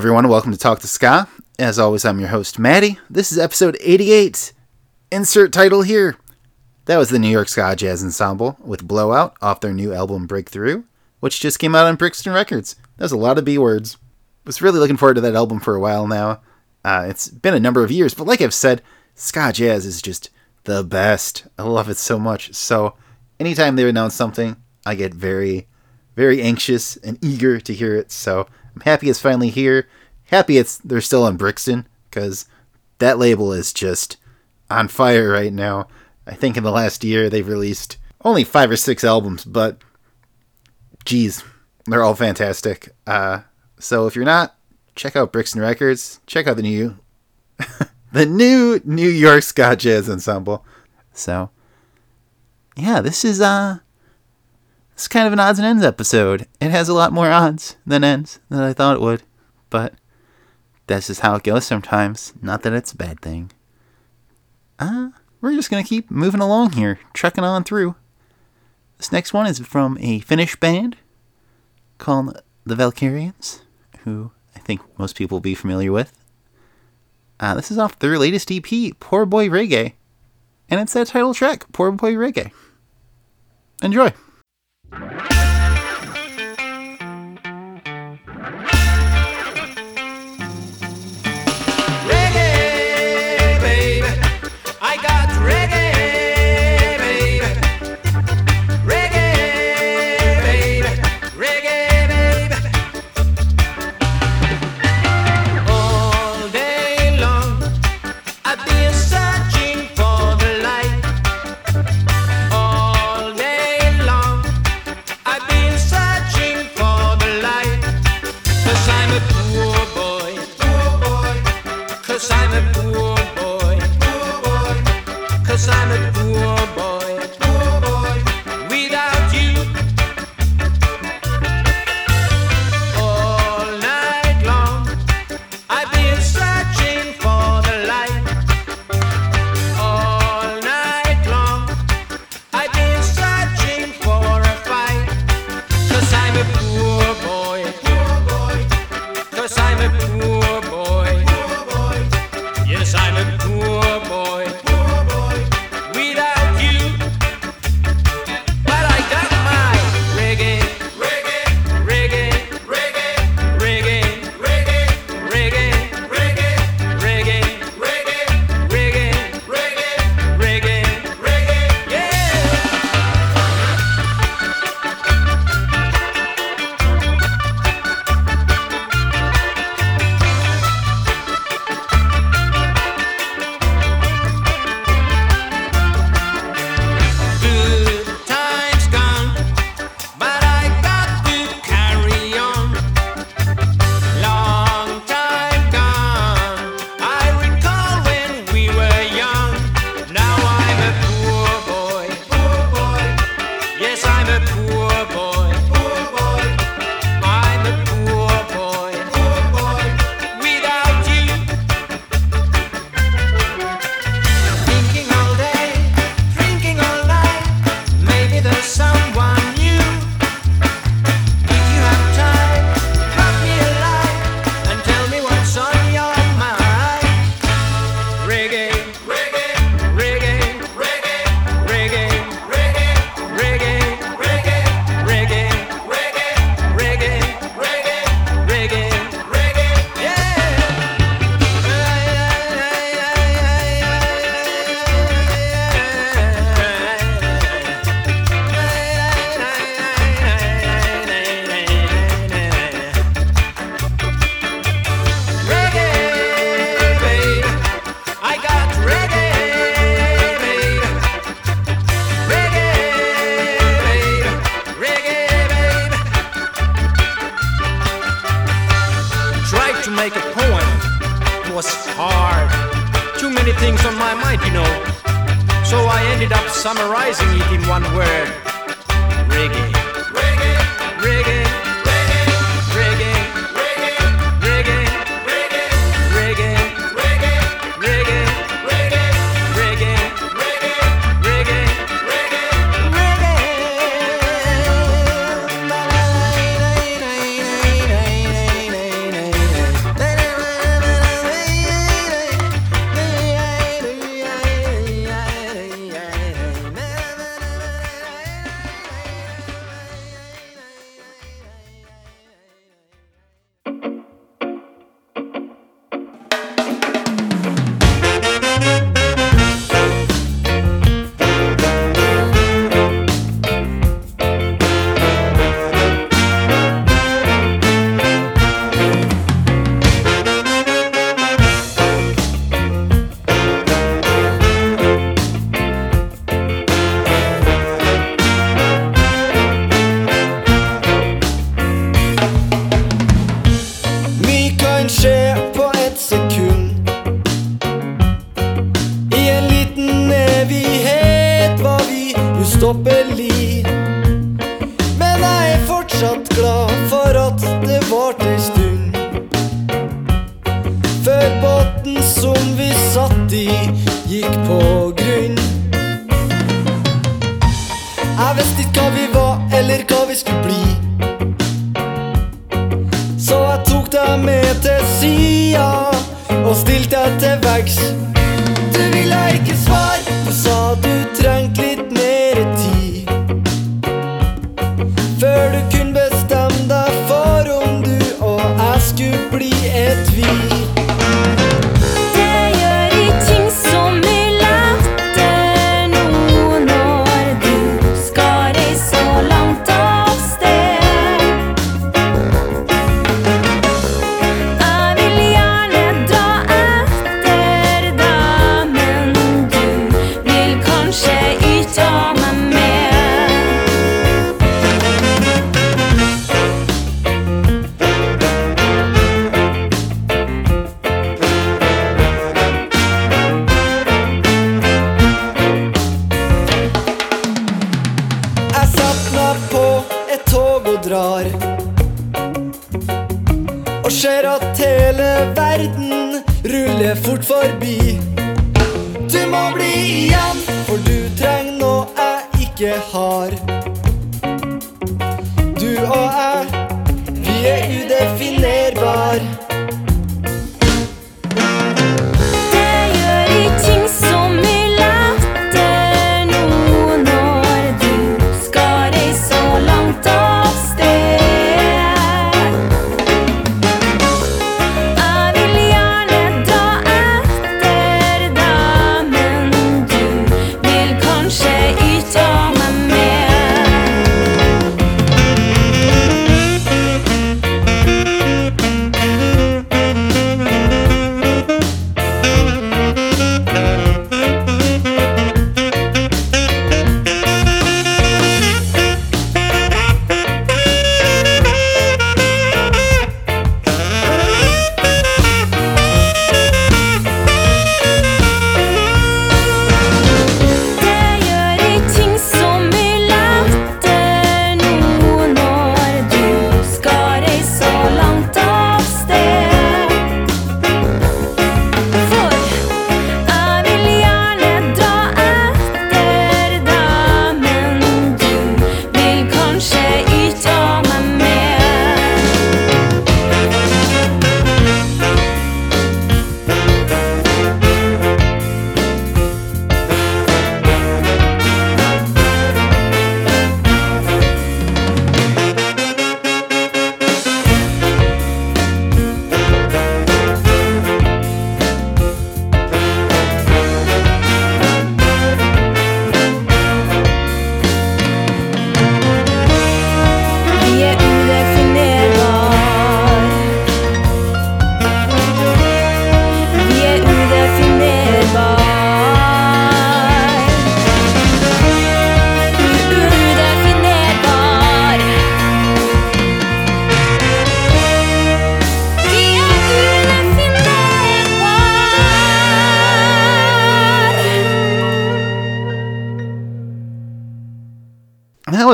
Everyone. Welcome to Talk to Ska. As always, I'm your host, Maddie. This is episode 88. Insert title here. That was the New York Ska Jazz Ensemble with Blowout off their new album Breakthrough, which just came out on Brixton Records. That's a lot of B words. Was really looking forward to that album for a while now. Uh, it's been a number of years, but like I've said, ska jazz is just the best. I love it so much. So anytime they announce something, I get very, very anxious and eager to hear it. So I'm happy it's finally here. Happy it's they're still on Brixton because that label is just on fire right now. I think in the last year they've released only five or six albums, but geez, they're all fantastic. Uh, so if you're not, check out Brixton Records. Check out the new, the new New York Ska Jazz Ensemble. So, yeah, this is uh, it's kind of an odds and ends episode. It has a lot more odds than ends than I thought it would, but that's just how it goes sometimes. Not that it's a bad thing. Uh, we're just gonna keep moving along here, trucking on through. This next one is from a Finnish band called the Valkyrians, who I think most people will be familiar with. Uh, this is off their latest EP, Poor Boy Reggae, and it's that title track, Poor Boy Reggae. Enjoy. Bye.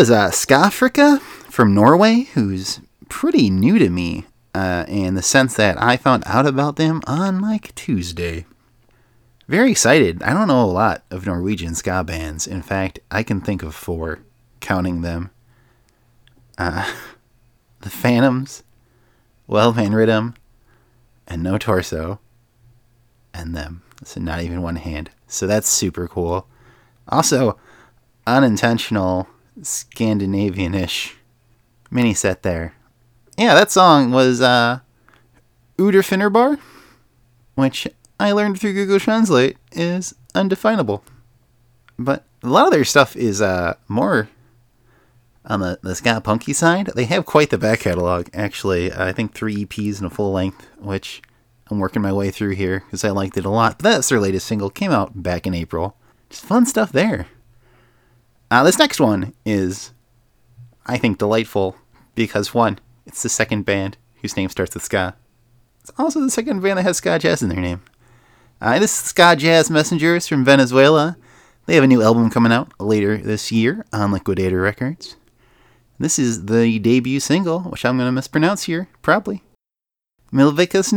Was uh, Skafrika from Norway, who's pretty new to me uh, in the sense that I found out about them on like Tuesday. Very excited. I don't know a lot of Norwegian ska bands. In fact, I can think of four, counting them. Uh, the Phantoms, Well Van Rhythm, and No Torso, and them. So not even one hand. So that's super cool. Also, unintentional Scandinavian-ish mini set there. Yeah, that song was uh Udefinerbar, which I learned through Google Translate is undefinable. But a lot of their stuff is uh more on the, the ska punky side. They have quite the back catalog, actually. I think three EPs and a full length, which I'm working my way through here because I liked it a lot. But that's their latest single, came out back in April. Just fun stuff there. Uh, this next one is, I think, delightful because one, it's the second band whose name starts with ska. It's also the second band that has ska jazz in their name. Uh, this is Ska Jazz Messengers from Venezuela. They have a new album coming out later this year on Liquidator Records. This is the debut single, which I'm going to mispronounce here, probably. Mil veces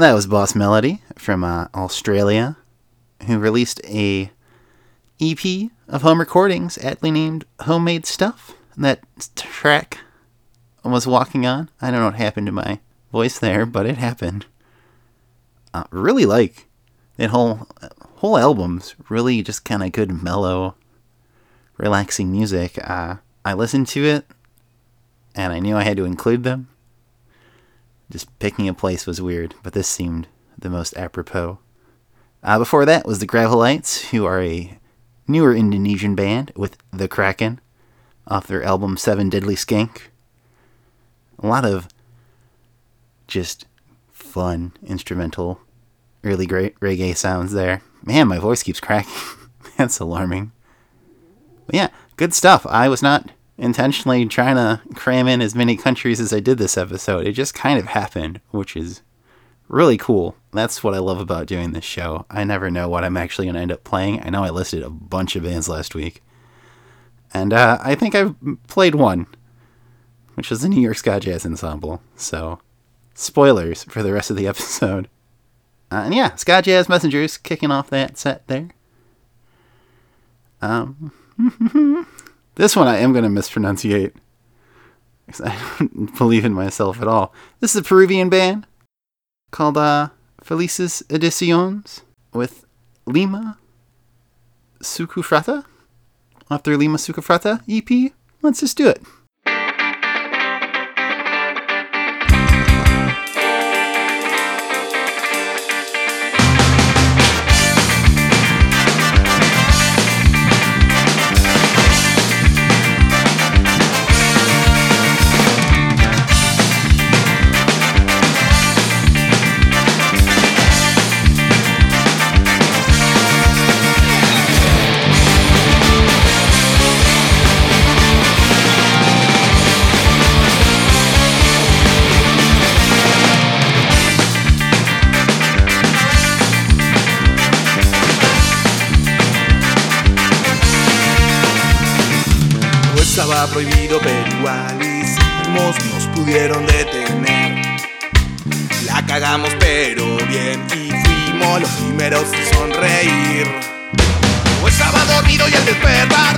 That was Boss Melody from uh, Australia, who released a EP of home recordings aptly named Homemade Stuff. That track was walking on. I don't know what happened to my voice there, but it happened. Uh, really like that whole whole album's really just kind of good mellow, relaxing music. Uh, I listened to it, and I knew I had to include them. Just picking a place was weird, but this seemed the most apropos. Uh, before that was the Gravelites, who are a newer Indonesian band with The Kraken off their album Seven Deadly Skink. A lot of just fun instrumental, really great reggae sounds there. Man, my voice keeps cracking. That's alarming. But yeah, good stuff. I was not intentionally trying to cram in as many countries as I did this episode. It just kind of happened, which is really cool. That's what I love about doing this show. I never know what I'm actually going to end up playing. I know I listed a bunch of bands last week. And uh, I think I've played one, which was the New York Ska Jazz Ensemble. So, spoilers for the rest of the episode. Uh, and yeah, Ska Jazz Messengers kicking off that set there. Um, this one I am going to mispronunciate. I don't believe in myself at all. This is a Peruvian band called uh, Felices Ediciones with Lima Sucufrata off their Lima Sucufrata EP. Let's just do it. Prohibido, pero igual hicimos, nos pudieron detener. La cagamos, pero bien, y fuimos los primeros en sonreír. O estaba dormido y al despertar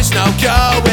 is no go.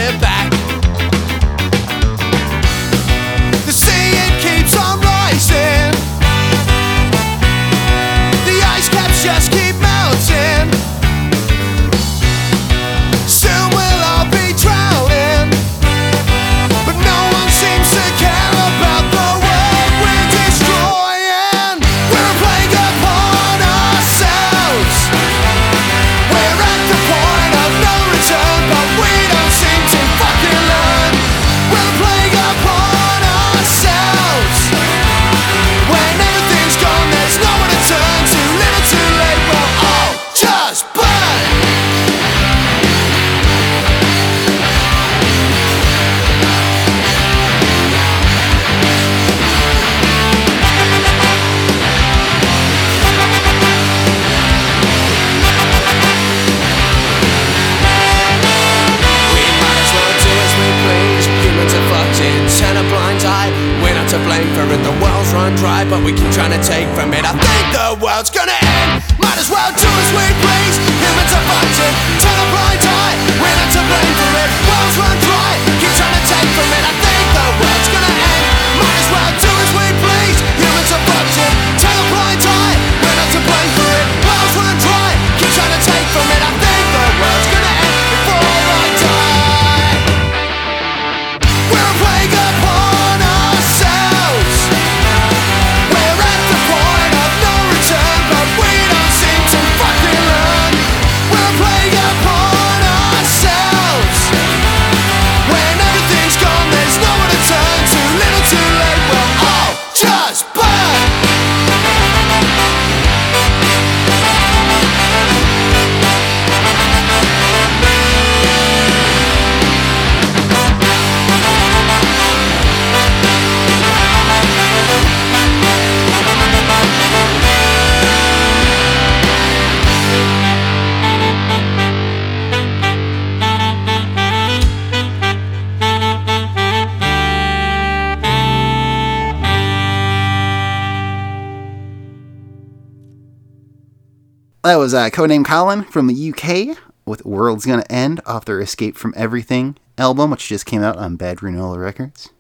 That was uh, Codename Colin from the UK with World's Gonna End off their Escape from Everything album, which just came out on Bad Granola Records.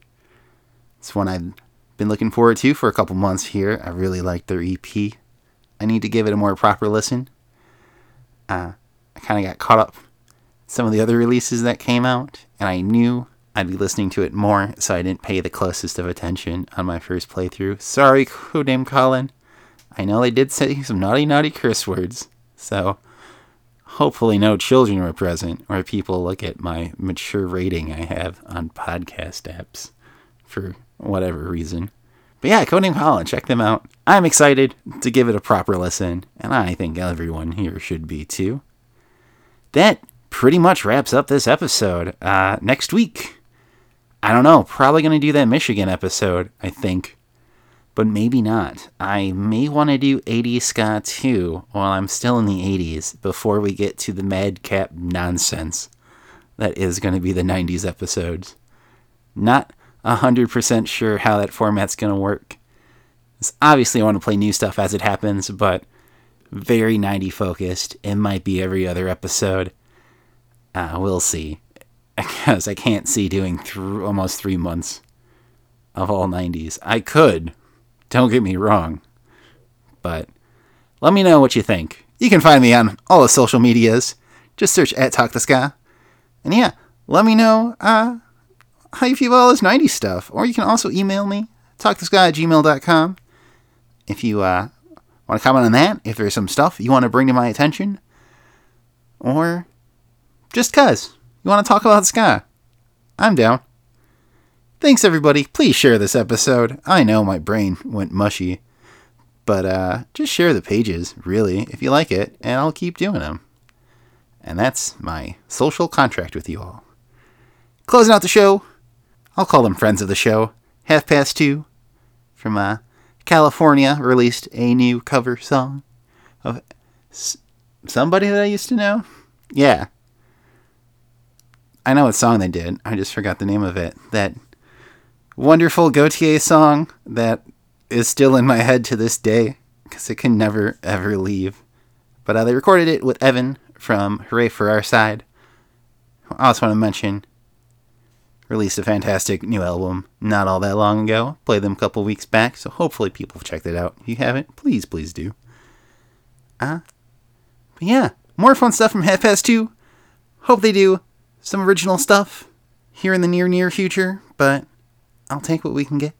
It's one I've been looking forward to for a couple months here. I really like their EP. I need to give it a more proper listen. Uh, I kind of got caught up some of the other releases that came out, and I knew I'd be listening to it more, so I didn't pay the closest of attention on my first playthrough. Sorry, Codename Colin. I know they did say some naughty, naughty curse words, so hopefully no children were present or people look at my mature rating I have on podcast apps for whatever reason. But yeah, Codename Colin, check them out. I'm excited to give it a proper listen, and I think everyone here should be too. That pretty much wraps up this episode. Uh, next week, I don't know, probably going to do that Michigan episode, I think. But maybe not. I may want to do 80s ska too while I'm still in the 80s before we get to the madcap nonsense that is going to be the 90s episodes. Not 100% sure how that format's going to work. Obviously, I want to play new stuff as it happens, but very 90 focused. It might be every other episode. Uh, we'll see. Because I can't see doing th- almost three months of all 90s. I could, don't get me wrong. But let me know what you think. You can find me on all the social medias. Just search at Talk the Ska. And yeah, let me know uh, how you feel about all this 90s stuff. Or you can also email me, talktheska at gmail.com. If you uh, want to comment on that, if there's some stuff you want to bring to my attention, or just cuz you want to talk about ska, I'm down. Thanks, everybody. Please share this episode. I know my brain went mushy, but uh, just share the pages, really, if you like it, and I'll keep doing them. And that's my social contract with you all. Closing out the show, I'll call them friends of the show. Half Past Two from uh, California released a new cover song of s- somebody that I used to know. Yeah. I know what song they did. I just forgot the name of it. That wonderful Gotye song that is still in my head to this day because it can never ever leave. But uh, they recorded it with Evan from Hooray for Our Side. I also want to mention released a fantastic new album not all that long ago. Played them a couple weeks back, so hopefully people have checked it out. If you haven't, please, please do. Uh, but yeah, more fun stuff from Half Past Two. Hope they do some original stuff here in the near, near future, but I'll take what we can get.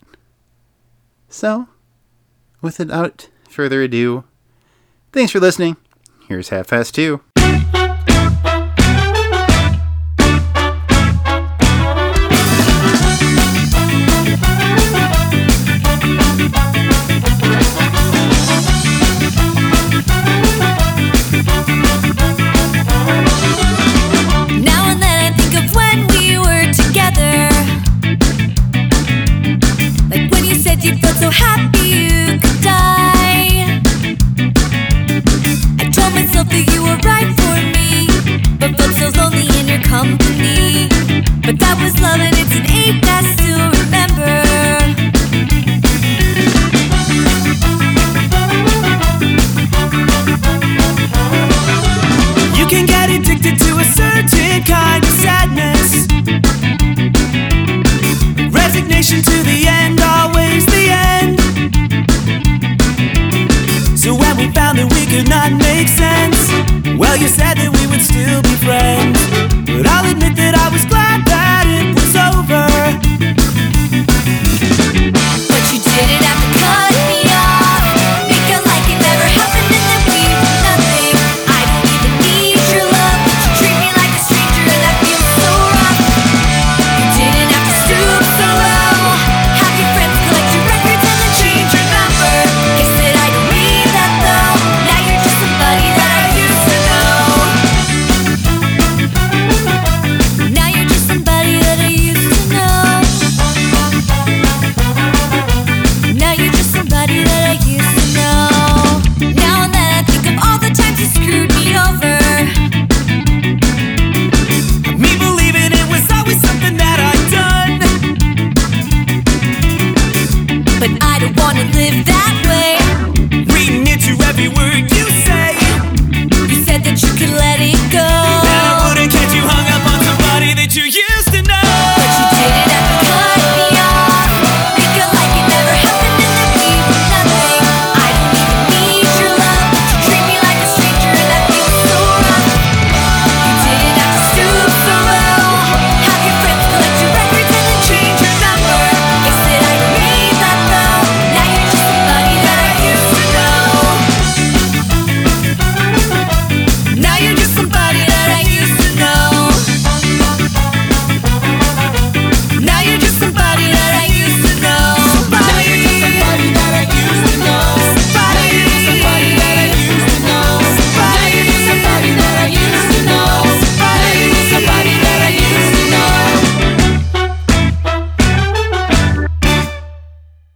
So, without further ado, thanks for listening. Here's Half Past Two.